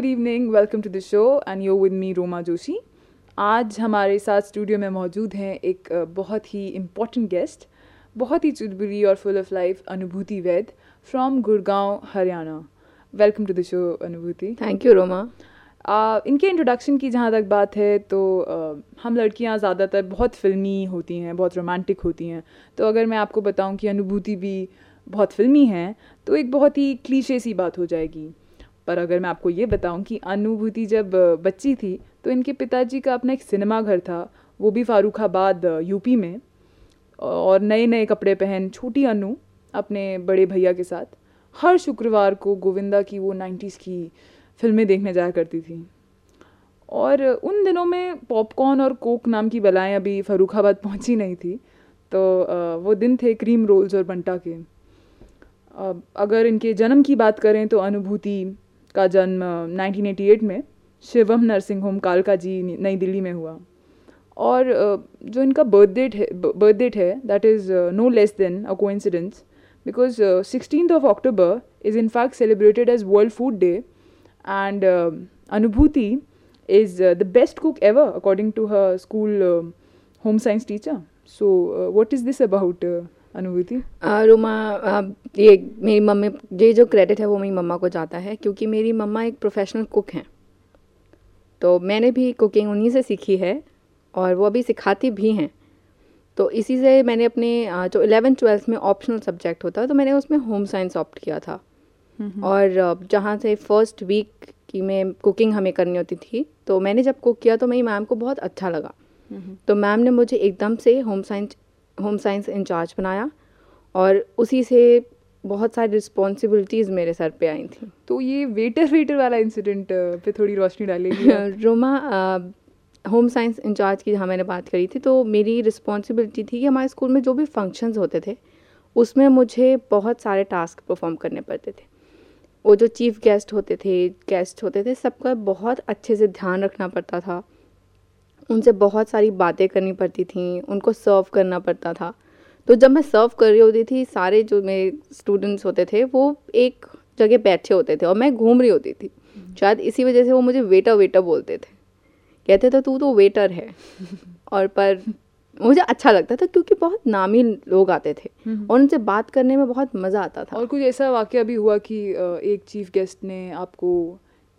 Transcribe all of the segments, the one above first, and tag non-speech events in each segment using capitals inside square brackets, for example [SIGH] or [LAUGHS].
A evening welcome to the show and show with me Roma Joshi आज हमारे साथ studio में मौजूद हैं एक बहुत ही इम्पोर्टेंट गेस्ट बहुत ही चुटबुरी और full of life Anubhuti Vaid from Gurgaon Haryana welcome to the show Anubhuti. Thank you Roma आ, इनके इंट्रोडक्शन की जहाँ तक बात है तो आ, हम लड़कियाँ ज़्यादातर बहुत फिल्मी होती हैं बहुत रोमांटिक होती हैं। तो अगर मैं आपको बताऊँ कि अनुभूति भी बहुत फिल्मी हैं तो एक बहुत ही क्लीशे सी बात हो जाएगी। पर अगर मैं आपको ये बताऊँ कि अनुभूति जब बच्ची थी तो इनके पिताजी का अपना एक सिनेमा घर था, वो भी फारूखाबाद यूपी में। और नए नए कपड़े पहन छोटी अनु अपने बड़े भैया के साथ, हर शुक्रवार को गोविंदा की वो नाइन्टीज़ की फ़िल्में देखने जाया करती थी। और उन दिनों में पॉपकॉर्न और कोक नाम की बलाएँ अभी फरूखाबाद [LAUGHS] पहुँची नहीं थी तो वो दिन थे क्रीम रोल्स और बंटा के। अगर इनके जन्म की बात करें तो अनुभूति का जन्म 1988 में शिवम नर्सिंग होम कालका जी नई दिल्ली में हुआ। और जो इनका बर्थ डेट है बर्थ डेट है that is no less than a coincidence because sixteen of October is in fact celebrated as world food day and Anubhuti is the best cook ever according to her school home science teacher so what is this what Anubhuti? Roma ये मेरी mummy ये जो credit है वो मेरी मम्मा को जाता है क्योंकि मेरी मम्मा एक प्रोफेशनल कुक हैं। तो मैंने भी कुकिंग उन्हीं से सीखी है और वो अभी सिखाती भी हैं। तो इसी से मैंने अपने जो इलेवन ट्वेल्थ में ऑप्शनल सब्जेक्ट होता तो मैंने उसमें होम साइंस ऑप्ट किया था। और जहाँ से फ़र्स्ट वीक की में कुकिंग हमें करनी होती थी तो मैंने जब कुक किया तो मेरी मैम को बहुत अच्छा लगा। तो मैम ने मुझे एकदम से home science home science in charge बनाया और उसी से बहुत सारी रिस्पॉन्सिबिलिटीज़ मेरे सर पे आई थी। तो ये वेटर वेटर वाला इंसिडेंट पे थोड़ी रोशनी डालेगी आप? [LAUGHS] रोमा होम साइंस इंचार्ज की जहाँ मैंने बात करी थी तो मेरी रिस्पॉन्सिबिलिटी थी कि हमारे स्कूल में जो भी फ़ंक्शंस होते थे उसमें मुझे बहुत सारे टास्क परफॉर्म करने पड़ते थे। वो जो चीफ गेस्ट होते थे गेस्ट होते थे सबका बहुत अच्छे से ध्यान रखना पड़ता था। उनसे बहुत सारी बातें करनी पड़ती थी उनको सर्व करना पड़ता था। तो जब मैं सर्व कर रही होती थी सारे जो मेरे स्टूडेंट्स होते थे वो एक जगह बैठे होते थे और मैं घूम रही होती थी। शायद इसी वजह से वो मुझे वेटर वेटर बोलते थे। कहते थे तू तो वेटर है। [LAUGHS] और पर मुझे अच्छा लगता था क्योंकि बहुत नामी लोग आते थे और उनसे बात करने में बहुत मज़ा आता था। और कुछ ऐसा वाक्य भी हुआ कि एक चीफ गेस्ट ने आपको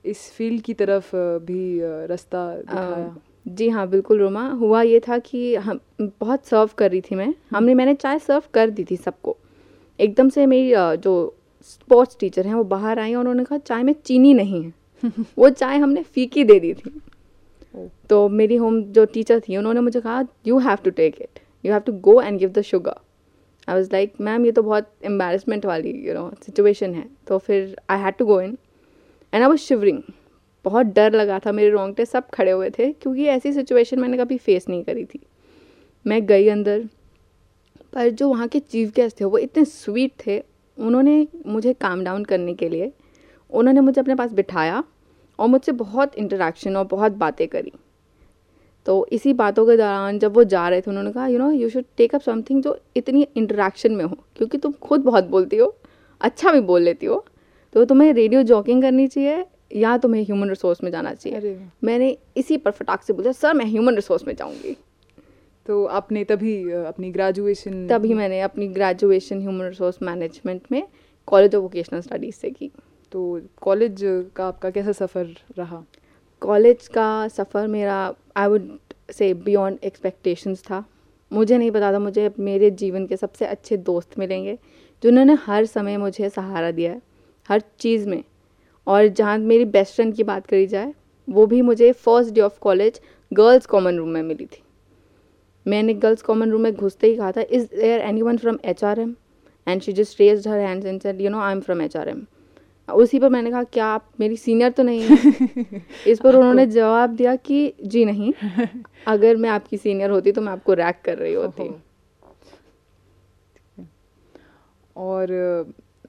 इस फ़ील्ड की तरफ़ भी रास्ता दिखाया? जी हाँ बिल्कुल रोमा। हुआ ये था कि हम बहुत सर्व कर रही थी मैं। हमने मैंने चाय सर्व कर दी थी सबको। एकदम से मेरी अ, जो स्पोर्ट्स टीचर हैं वो बाहर आई और उन्होंने कहा चाय में चीनी नहीं है। [LAUGHS] वो चाय हमने फीकी दे दी थी। तो मेरी होम जो टीचर थी उन्होंने मुझे कहा you have to take it you have to go and give the sugar I was like ma'am ये तो बहुत एम्बेरसमेंट वाली यू नो सिचुएशन है। तो फिर I had to go in and I was shivering बहुत डर लगा था मेरे रोंगटे सब खड़े हुए थे, क्योंकि ऐसी सिचुएशन मैंने कभी फेस नहीं करी थी। मैं गई अंदर, पर जो वहाँ के चीफ गेस्ट थे, वो इतने स्वीट थे, उन्होंने मुझे काम डाउन करने के लिए, उन्होंने मुझे अपने पास बिठाया और मुझसे बहुत इंटरेक्शन और बहुत बातें करी। तो इसी बातों के दौरान जब वो जा रहे थे, उन्होंने कहा you know you should take up something जो इतनी इंटरेक्शन में हो, क्योंकि तुम खुद बहुत बोलती हो अच्छा भी बोल लेती हो तो तुम्हें रेडियो जॉकिंग करनी चाहिए या तुम्हें ह्यूमन रिसोर्स में जाना चाहिए। मैंने इसी पर फटाक से बोला सर मैं ह्यूमन रिसोर्स में जाऊँगी। तो आपने तभी अपनी ग्रेजुएशन तभी मैंने अपनी ग्रेजुएशन ह्यूमन रिसोर्स मैनेजमेंट में कॉलेज ऑफ़ वोकेशनल स्टडीज़ से की। तो कॉलेज का आपका कैसा सफ़र रहा? कॉलेज का सफ़र मेरा I would say beyond expectations था। मुझे नहीं पता था मुझे मेरे जीवन के सबसे अच्छे दोस्त मिलेंगे जिन्होंने हर समय मुझे सहारा दिया है हर चीज़ में। और जहाँ मेरी बेस्ट फ्रेंड की बात करी जाए वो भी मुझे first day of college girls common room में मिली थी। मैंने गर्ल्स कॉमन रूम में घुसते ही कहा था is there anyone from H R M and she just raise her hands and said you know I am from H R M उसी पर मैंने कहा क्या आप मेरी सीनियर तो नहीं है? [LAUGHS] इस पर उन्होंने जवाब दिया कि जी नहीं अगर मैं आपकी सीनियर होती तो मैं आपको रैक कर रही होती। और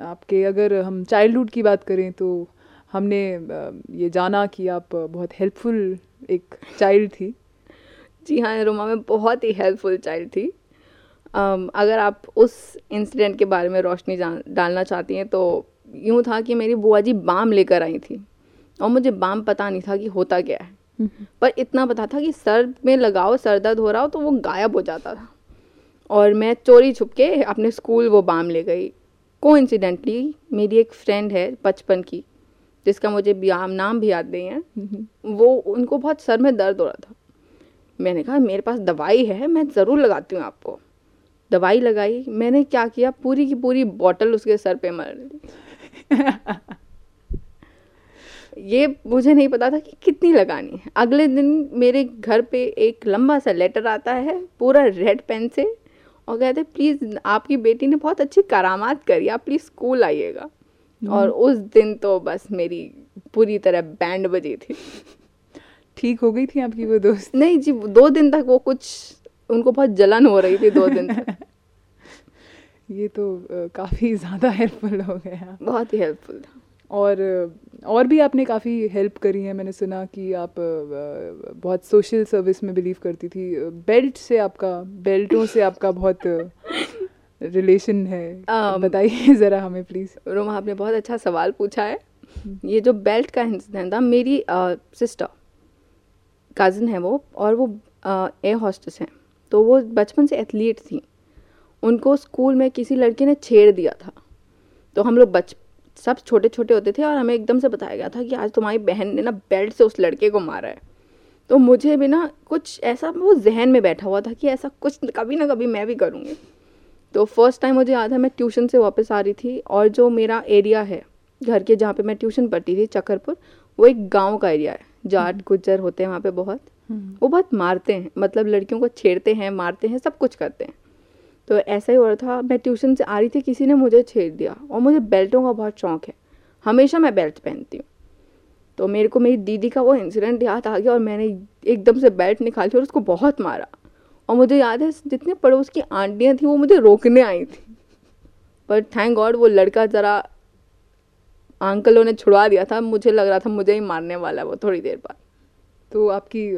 आपके अगर हम चाइल्डहुड की बात करें तो हमने ये जाना कि आप बहुत हेल्पफुल एक चाइल्ड थी। जी हाँ रोमा मैं बहुत ही हेल्पफुल चाइल्ड थी। अम, अगर आप उस इंसिडेंट के बारे में रोशनी डालना चाहती हैं तो यूँ था कि मेरी बुआ जी बाम लेकर आई थी और मुझे बाम पता नहीं था कि होता क्या है। पर इतना पता था कि सर में लगाओ सर दर्द हो रहा हो तो वो गायब हो जाता था। और मैं चोरी छुप के अपने स्कूल वो बाम ले गई। को मेरी एक फ्रेंड है बचपन की। जिसका मुझे नाम भी याद नहीं है वो उनको बहुत सर में दर्द हो रहा था। मैंने कहा मेरे पास दवाई है मैं ज़रूर लगाती हूँ आपको। दवाई लगाई मैंने क्या किया? पूरी की पूरी बॉटल उसके सर पे मर दी [LAUGHS] ये मुझे नहीं पता था कि कितनी लगानी है। अगले दिन मेरे घर पे एक लंबा सा लेटर आता है पूरा रेड पेन से और कहते प्लीज़ आपकी बेटी ने बहुत अच्छी करामात करी आप प्लीज़ स्कूल आइएगा। और हम्म। उस दिन तो बस मेरी पूरी तरह बैंड बजी थी। ठीक हो गई थी आपकी वो दोस्त? नहीं जी दो दिन तक वो कुछ उनको बहुत जलन हो रही थी दो दिन तक। [LAUGHS] ये तो काफ़ी ज़्यादा हेल्पफुल हो गया। बहुत ही हेल्पफुल था। और और भी आपने काफ़ी हेल्प करी है मैंने सुना कि आप बहुत सोशल सर्विस में बिलीव करती थी। बेल्ट से आपका बेल्टों से आपका बहुत रिलेशन है। Um, बताइए ज़रा हमें प्लीज़ रोमा आपने बहुत अच्छा सवाल पूछा है। ये जो बेल्ट का इंसिडेंट था मेरी सिस्टर कज़न है वो और वो एयर हॉस्टेस हैं। तो वो बचपन से एथलीट थी। उनको स्कूल में किसी लड़के ने छेड़ दिया था। तो हम लोग बच सब छोटे छोटे होते थे और हमें एकदम से बताया गया था कि आज तुम्हारी बहन ने ना बेल्ट से उस लड़के को मारा है। तो मुझे भी ना कुछ ऐसा वो जहन में बैठा हुआ था कि ऐसा कुछ कभी ना कभी मैं भी करूँगी। तो फ़र्स्ट टाइम मुझे याद है मैं ट्यूशन से वापस आ रही थी और जो मेरा एरिया है घर के जहाँ पे मैं ट्यूशन पढ़ती थी चक्करपुर वो एक गाँव का एरिया है। जाट हम्म। गुज्जर होते हैं वहाँ पे बहुत। हम्म। वो बहुत मारते हैं मतलब लड़कियों को छेड़ते हैं मारते हैं सब कुछ करते हैं। तो ऐसा ही हो रहा था मैं ट्यूशन से आ रही थी किसी ने मुझे छेड़ दिया और मुझे बेल्टों का बहुत शौक है। हमेशा मैं बेल्ट पहनती हूँ। तो मेरे को मेरी दीदी का वो इंसिडेंट याद आ गया और मैंने एकदम से बेल्ट निकाली और उसको बहुत मारा। और मुझे याद है जितने पड़ोस की आंटियाँ थी वो मुझे रोकने आई थी। पर थैंक गॉड वो लड़का ज़रा अंकलों ने छुड़वा दिया था। मुझे लग रहा था मुझे ही मारने वाला वो थोड़ी देर बाद। तो आपकी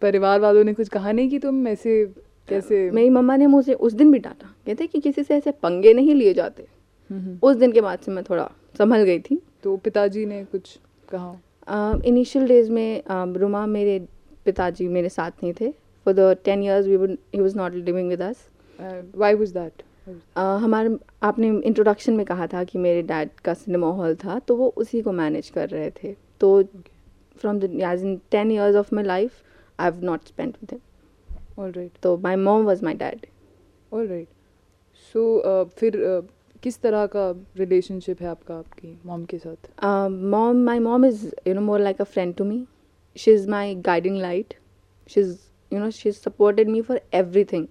परिवार वालों ने कुछ कहा नहीं कि तुम ऐसे कैसे मेरी मम्मा ने मुझे उस दिन भी डांटा। कहते कि किसी से ऐसे पंगे नहीं लिए जाते। हम्म, हम्म। उस दिन के बाद से मैं थोड़ा संभल गई थी। तो पिताजी ने कुछ कहा? इनिशियल डेज़ में रुमा मेरे पिताजी मेरे साथ नहीं थे। For the ten years we he was not living with us why was that हमारे आपने इंट्रोडक्शन में कहा था कि मेरे डैड का सिनेमा हॉल था तो वो उसी को मैनेज कर रहे थे। तो from the age in ten years of my life I have not spend with him all right तो my mom was my dad all right so फिर uh, किस तरह का रिलेशनशिप है आपका आपकी मॉम के साथ? Mom my mom is you know more like a friend to me she is my guiding light she is you know she supported me for everything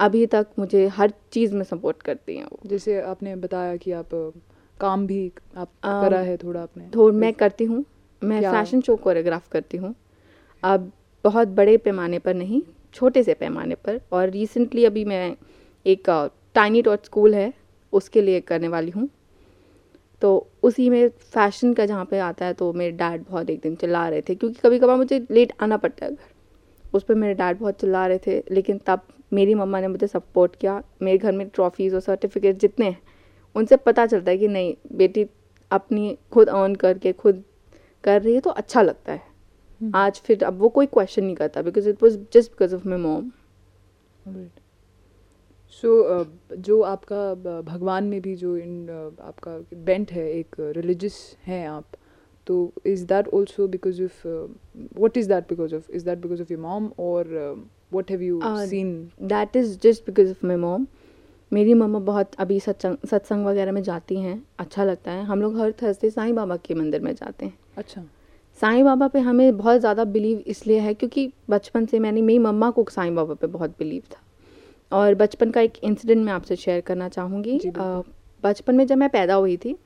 अभी तक मुझे हर चीज़ में सपोर्ट करती हैं वो। जैसे आपने बताया कि आप काम भी आप आ, करा है थोड़ा आपने थोड़ा मैं करती हूँ। मैं फ़ैशन शो कोरियोग्राफ करती हूँ। अब बहुत बड़े पैमाने पर नहीं छोटे से पैमाने पर। और रिसेंटली अभी मैं एक टाइनी टॉट स्कूल है उसके लिए करने वाली हूँ। तो उसी में फ़ैशन का जहाँ पे आता है तो मेरे डैड बहुत एक दिन चिल्ला रहे थे क्योंकि कभी कभार मुझे लेट आना पड़ता है घर। उस पर मेरे डैड बहुत चिल्ला रहे थे लेकिन तब मेरी मम्मा ने मुझे सपोर्ट किया। मेरे घर में ट्रॉफीज़ और सर्टिफिकेट जितने हैं उनसे पता चलता है कि नहीं बेटी अपनी खुद अर्न करके खुद कर रही है तो अच्छा लगता है। हम्म। आज फिर अब वो कोई क्वेश्चन नहीं करता because it was just because of my mom so जो आपका भगवान में भी जो इन uh, आपका बेंट है एक रिलीजियस हैं आप तो is that also because of what is that because of is that because of your mom और what have you uh, seen? that is just because of my mom. मेरी मम्मा बहुत अभी सत्संग सत्संग वगैरह में जाती हैं अच्छा लगता है। हम लोग हर थर्सडे साईं बाबा के मंदिर में जाते हैं। अच्छा। साईं बाबा पे हमें बहुत ज़्यादा बिलीव इसलिए है क्योंकि बचपन से मैंने मेरी मम्मा को साईं बाबा पे बहुत बिलीव था। और बचपन का एक इंसिडेंट मैं आपसे शेयर करना चाहूँगी। बचपन में जब मैं पैदा हुई थी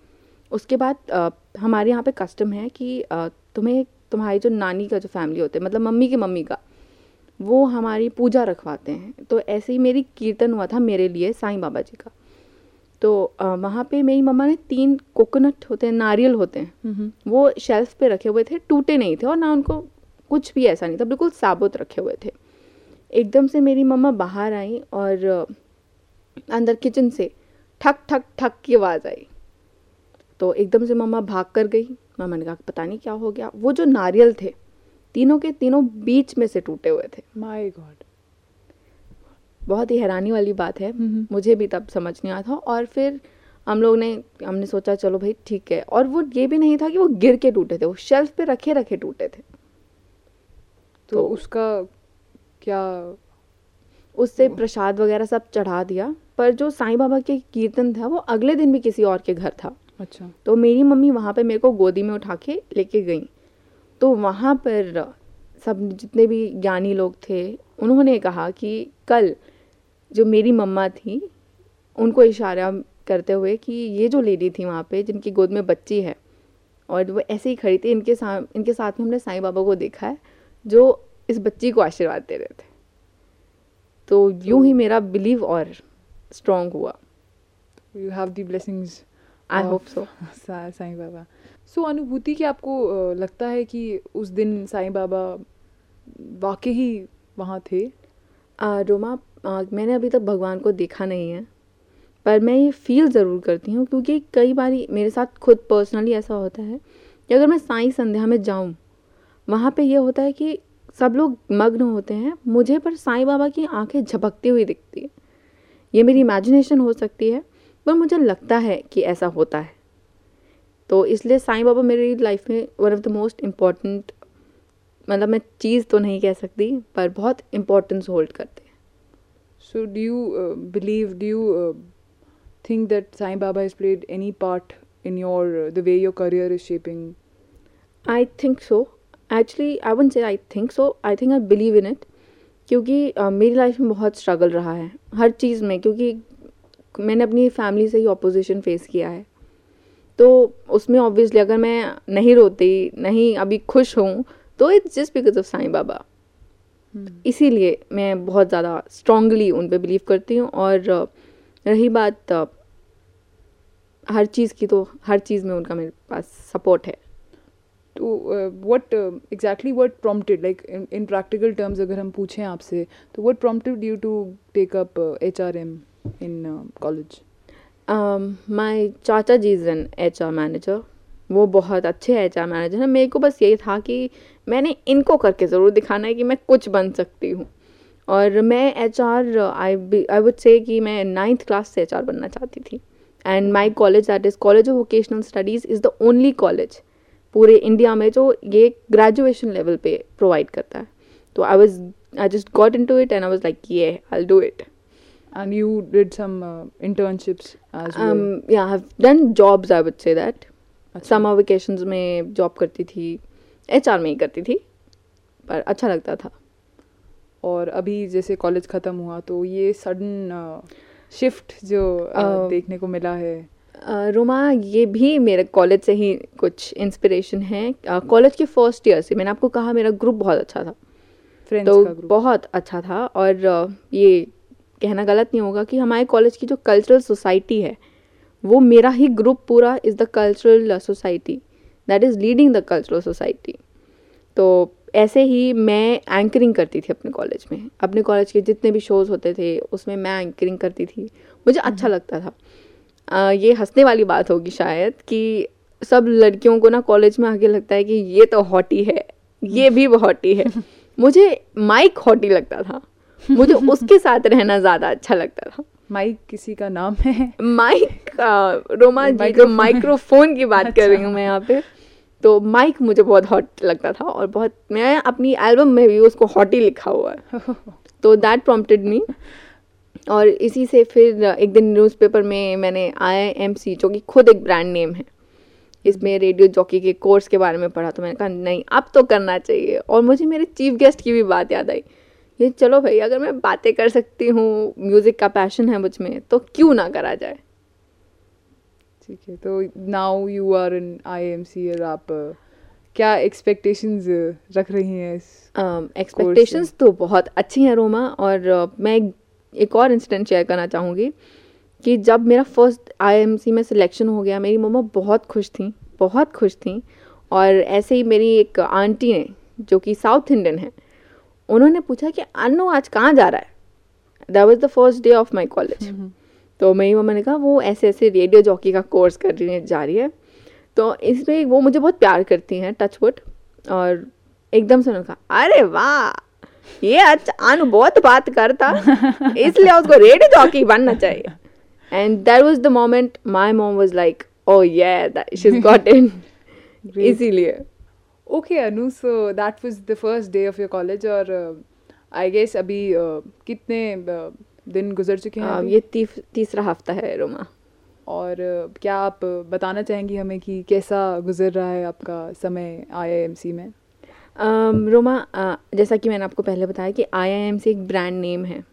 उसके बाद हमारे यहाँ पे कस्टम है कि तुम्हें तुम्हारी जो नानी का जो फैमिली होते हैं मतलब मम्मी की मम्मी का वो हमारी पूजा रखवाते हैं। तो ऐसे ही मेरी कीर्तन हुआ था मेरे लिए साईं बाबा जी का। तो वहाँ पे मेरी मम्मा ने तीन कोकोनट होते हैं नारियल होते हैं वो शेल्फ पे रखे हुए थे टूटे नहीं थे और ना उनको कुछ भी ऐसा नहीं था बिल्कुल साबुत रखे हुए थे। एकदम से मेरी मम्मा बाहर आई और अंदर किचन से ठक ठक ठक की आवाज़ आई। तो एकदम से मम्मा भाग कर गई। मामा ने कहा पता नहीं क्या हो गया। वो जो नारियल थे तीनों के तीनों बीच में से टूटे हुए थे। माय गॉड बहुत ही हैरानी वाली बात है। मुझे भी तब समझ नहीं आया था और फिर हम लोग ने हमने सोचा चलो भाई ठीक है। और वो ये भी नहीं था कि वो गिर के टूटे थे वो शेल्फ पे रखे रखे टूटे थे। तो, तो- उसका क्या उससे प्रसाद वगैरह सब चढ़ा दिया। पर जो साईं बाबा के कीर्तन था वो अगले दिन भी किसी और के घर था। अच्छा। तो मेरी मम्मी वहाँ पे मेरे को गोदी में उठा के लेके गई। तो वहाँ पर सब जितने भी ज्ञानी लोग थे उन्होंने कहा कि कल जो मेरी मम्मा थी उनको इशारा करते हुए कि ये जो लेडी थी वहाँ पे जिनकी गोद में बच्ची है और वो ऐसे ही खड़ी थी इनके साथ इनके साथ में हमने साईं बाबा को देखा है जो इस बच्ची को आशीर्वाद दे रहे थे। तो यूँ ही मेरा बिलीव और स्ट्रॉन्ग हुआ। You have the blessings I hope so Sai Baba. So अनुभूति कि आपको लगता है कि उस दिन साईं बाबा वाकई ही वहाँ थे? आ, रोमा आ, मैंने अभी तक भगवान को देखा नहीं है पर मैं ये फील ज़रूर करती हूँ क्योंकि कई बार मेरे साथ खुद पर्सनली ऐसा होता है कि अगर मैं साई संध्या में जाऊँ वहाँ पे ये होता है कि सब लोग मग्न होते हैं मुझे पर साईं बाबा की आँखें झपकती हुई दिखती है। ये मेरी इमेजिनेशन हो सकती है पर मुझे लगता है कि ऐसा होता है तो इसलिए साईं बाबा मेरी लाइफ में one of the most important मतलब मैं चीज़ तो नहीं कह सकती पर बहुत इम्पोर्टेंस होल्ड करते हैं uh, believe? Do you uh, think that Sai Baba has played any part in your uh, the way your career is shaping? I think so actually I one say I think so I think I believe in it क्योंकि uh, मेरी life में बहुत struggle रहा है हर चीज़ में क्योंकि मैंने अपनी फैमिली से ही ऑपोजिशन फेस किया है। तो उसमें ऑब्वियसली अगर मैं नहीं रोती नहीं अभी खुश हूँ तो it's just because of Sai Baba. इसीलिए मैं बहुत ज़्यादा स्ट्रांगली उन पर बिलीव करती हूँ और रही बात हर चीज़ की तो हर चीज़ में उनका मेरे पास सपोर्ट है। तो what exactly what exactly like in practical terms अगर हम पूछें आपसे तो what what prompted you to take H R HRM in uh, college? My चाचा ji is an H R manager वो बहुत अच्छे एच आर मैनेजर हैं। मेरे को बस यही था कि मैंने इनको करके ज़रूर दिखाना है कि मैं कुछ बन सकती हूँ। और मैं H R I I would say कि मैं नाइन्थ क्लास से एच आर बनना चाहती थी। And my college that is college of vocational studies is the only college पूरे इंडिया में जो ये ग्रेजुएशन लेवल पे प्रोवाइड करता है। तो I was I just got into it and I was like ये I do it And you did some uh, internships as well. um yeah i've done jobs i would say that. अच्छा. Summer vacations में job करती थी HR में ही करती थी पर अच्छा लगता था। और अभी जैसे कॉलेज ख़त्म हुआ तो ये सडन शिफ्ट जो uh, अ, देखने को मिला है। अ, रोमा ये भी मेरे कॉलेज से ही कुछ इंस्पिरेशन है। कॉलेज के फ़र्स्ट ईयर से मैंने आपको कहा मेरा ग्रुप बहुत अच्छा था। फ्रेंड्स तो का ग्रुप बहुत अच्छा था और अ, ये कहना गलत नहीं होगा कि हमारे कॉलेज की जो कल्चरल सोसाइटी है वो मेरा ही ग्रुप पूरा is the cultural society that is leading the cultural society तो ऐसे ही मैं एंकरिंग करती थी अपने कॉलेज में. अपने कॉलेज के जितने भी शोज़ होते थे उसमें मैं एंकरिंग करती थी. मुझे अच्छा लगता था. अ, ये हंसने वाली बात होगी शायद कि सब लड़कियों को ना कॉलेज में आके लगता है कि ये तो हॉटी है. ये भी हॉटी है. [LAUGHS] मुझे माइक हॉटी लगता था. मुझे उसके साथ रहना ज़्यादा अच्छा लगता था माइक किसी का नाम है माइक रोमा जी जो माइक्रोफोन। की बात अच्छा। कर रही अच्छा। हूँ मैं यहाँ पे तो माइक मुझे बहुत हॉट लगता था और बहुत मैं अपनी एल्बम में भी उसको हॉट ही लिखा हुआ है तो दैट प्रॉम्प्टेड मी और इसी से फिर एक दिन न्यूज़पेपर में मैंने आई एम सी जो कि खुद एक ब्रांड नेम है इसमें रेडियो जॉकी के कोर्स के बारे में पढ़ा तो मैंने कहा नहीं अब तो करना चाहिए और मुझे मेरे चीफ गेस्ट की भी बात याद आई ये चलो भाई अगर मैं बातें कर सकती हूँ म्यूज़िक का पैशन है मुझमें तो क्यों ना करा जाए? ठीक है तो now you are in IMC और आप क्या एक्सपेक्टेशंस रख रही हैं इस एक्सपेक्टेशंस तो बहुत अच्छी हैं रोमा और मैं एक, एक और इंसिडेंट शेयर करना चाहूँगी कि जब मेरा फ़र्स्ट आईएमसी में सिलेक्शन हो गया मेरी मम्मा बहुत खुश थी बहुत खुश थी और ऐसे ही मेरी एक आंटी ने जो कि साउथ इंडियन है उन्होंने पूछा कि अनु आज कहाँ जा रहा है? That was the first day of my college तो मेरी मम्मा ने कहा वो ऐसे ऐसे रेडियो जॉकी का कोर्स कर रही है जा रही है। तो इसमें वो मुझे बहुत प्यार करती हैं टच टचवुड और एकदम से उन्होंने कहा अरे वाह! ये अच्छा अनु बहुत बात करता। [LAUGHS] इसलिए उसको रेडियो जॉकी बनना चाहिए. And that was the moment my mom was like oh yeah she got in इसीलिए। Okay Anu so that was the first day of your college और आई गेस अभी uh, कितने uh, दिन गुजर चुके हैं uh, ये तीसरा हफ़्ता है रोमा। और uh, क्या आप बताना चाहेंगी हमें कि कैसा गुजर रहा है आपका समय आई में? Um, रोमा जैसा कि मैंने आपको पहले बताया कि आई एक ब्रांड नेम है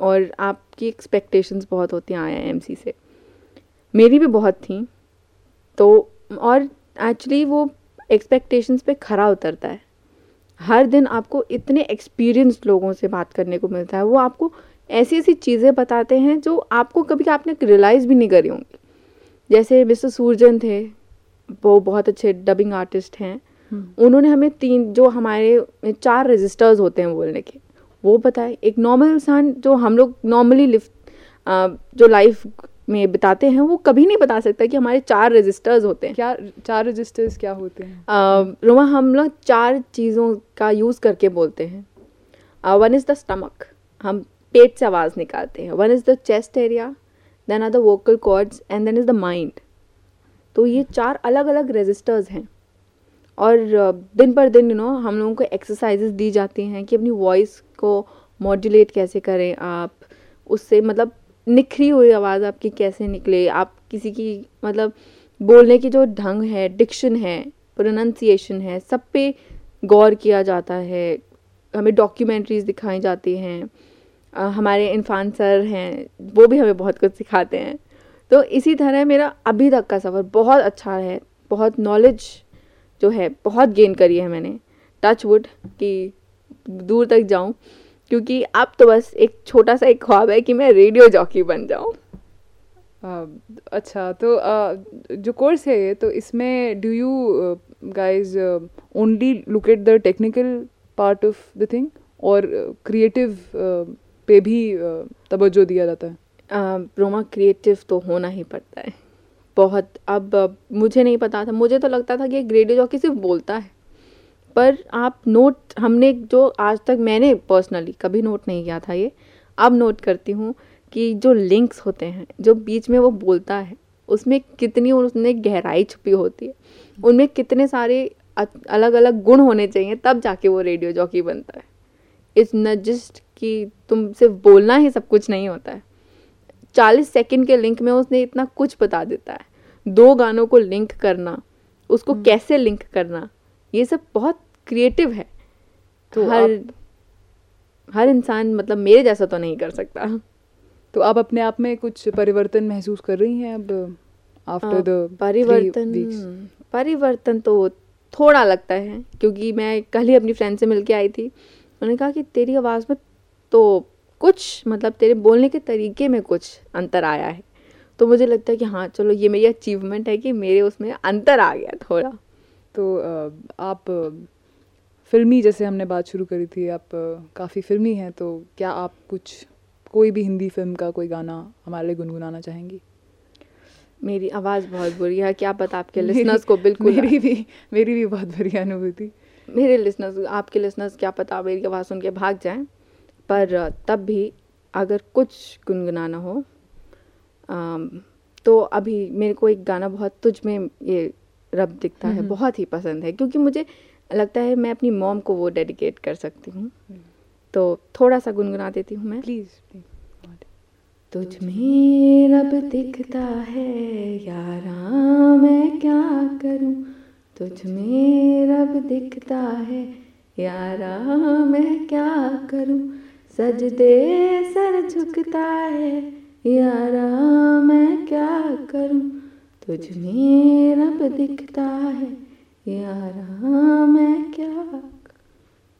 और आपकी एक्सपेक्टेशंस बहुत होती हैं आई से। मेरी भी बहुत थी तो और एक्चुअली वो एक्सपेक्टेशंस पे खरा उतरता है। हर दिन आपको इतने एक्सपीरियंस लोगों से बात करने को मिलता है। वो आपको ऐसी ऐसी चीज़ें बताते हैं जो आपको कभी आपने रियलाइज़ भी नहीं करी होंगी। जैसे मिस्टर सूरजन थे वो बहुत अच्छे डबिंग आर्टिस्ट हैं। हम्म। उन्होंने हमें तीन जो हमारे चार रजिस्टर्स होते हैं बोलने के वो बताए। एक नॉर्मल इंसान जो हम लोग नॉर्मली लिव जो लाइफ में बिताते हैं वो कभी नहीं बता सकता कि हमारे चार रजिस्टर्स होते हैं। क्या चार रजिस्टर्स क्या होते हैं? रोमा हम लोग चार चीज़ों का यूज़ करके बोलते हैं। वन इज़ द स्टमक हम पेट से आवाज़ निकालते हैं। One is the chest area then are the vocal cords and then is the mind तो ये चार अलग अलग रजिस्टर्स हैं। और दिन पर दिन यू नो हम लोगों को एक्सरसाइजेस दी जाती हैं कि अपनी वॉइस को मॉड्यूलेट कैसे करें आप। उससे मतलब निखरी हुई आवाज़ आपकी कैसे निकले? आप किसी की मतलब बोलने की जो ढंग है, डिक्शन है प्रोनाउंसिएशन है, सब पे गौर किया जाता है। हमें डॉक्यूमेंट्रीज दिखाई जाती हैं। हमारे इरफान सर हैं, वो भी हमें बहुत कुछ सिखाते हैं। तो इसी तरह मेरा अभी तक का सफ़र बहुत अच्छा है, बहुत नॉलेज जो है, बहुत गेन करी है मैंने। टच वुड कि दूर तक जाऊँ। क्योंकि अब तो बस एक छोटा सा एक ख्वाब है कि मैं रेडियो जॉकी बन जाऊँ। अच्छा तो uh, जो कोर्स है ये तो इसमें do you guys only look at the technical part of the thing और क्रिएटिव uh, पे भी uh, तवज्जो दिया जाता है? रोमा क्रिएटिव तो होना ही पड़ता है। बहुत अब मुझे नहीं पता था। मुझे तो लगता था कि एक रेडियो जॉकी सिर्फ़ बोलता है। पर आप नोट हमने जो आज तक मैंने पर्सनली कभी नोट नहीं किया था ये अब नोट करती हूँ कि जो लिंक्स होते हैं जो बीच में वो बोलता है उसमें कितनी उसने गहराई छुपी होती है। उनमें कितने सारे अलग अलग गुण होने चाहिए तब जाके वो रेडियो जॉकी बनता है। इट्स न जस्ट कि तुम सिर्फ़ बोलना ही सब कुछ नहीं होता है। चालीस सेकेंड के लिंक में उसने इतना कुछ बता देता है। दो गानों को लिंक करना उसको हम्म। कैसे लिंक करना ये सब बहुत क्रिएटिव है। तो हर आप... हर इंसान मतलब मेरे जैसा तो नहीं कर सकता। तो आप अपने आप में कुछ परिवर्तन महसूस कर रही हैं अब आफ्टर द परिवर्तन परिवर्तन तो थोड़ा लगता है क्योंकि मैं कल ही अपनी फ्रेंड से मिलके आई थी। उन्होंने कहा कि तेरी आवाज़ में तो कुछ मतलब तेरे बोलने के तरीके में कुछ अंतर आया है। तो मुझे लगता है कि हाँ चलो ये मेरी अचीवमेंट है कि मेरे उसमें अंतर आ गया थोड़ा। तो आप फिल्मी जैसे हमने बात शुरू करी थी आप काफ़ी फिल्मी हैं तो क्या आप कुछ कोई भी हिंदी फ़िल्म का कोई गाना हमारे लिए गुनगुनाना चाहेंगी? मेरी आवाज़ बहुत बुरी है क्या पता आपके लिसनर्स को बिल्कुल मेरी भी मेरी भी बहुत बुरी अनुभूति। मेरे लिसनर्स आपके लिसनर्स क्या पता मेरी आवाज़ सुन के भाग जाएँ पर तब भी अगर कुछ गुनगुनाना हो तो अभी मेरे को एक गाना बहुत तुझ में ये रब दिखता है बहुत ही पसंद है क्योंकि मुझे लगता है मैं अपनी मॉम को वो डेडिकेट कर सकती हूँ। तो थोड़ा सा गुनगुना देती हूँ मैं। प्लीज़ तुझ में रब दिखता है यारा मैं क्या करूँ? तुझ में रब दिखता है यारा मैं क्या करूँ? सजदे सर झुकता है यारा मैं क्या करूँ? तुझ में रब दिखता है। यारा मैं क्या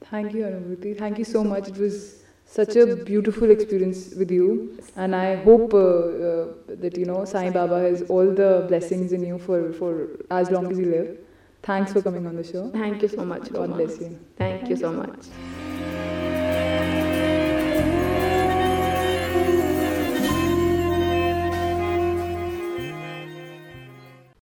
Thank you, Anubhuti. Thank you so much. It was such a beautiful experience with you, and I hope uh, uh, that you know Sai Baba has all the blessings in you for for as long as you live. Thanks for coming on the show. Thank you so much. God bless you. Thank you so much.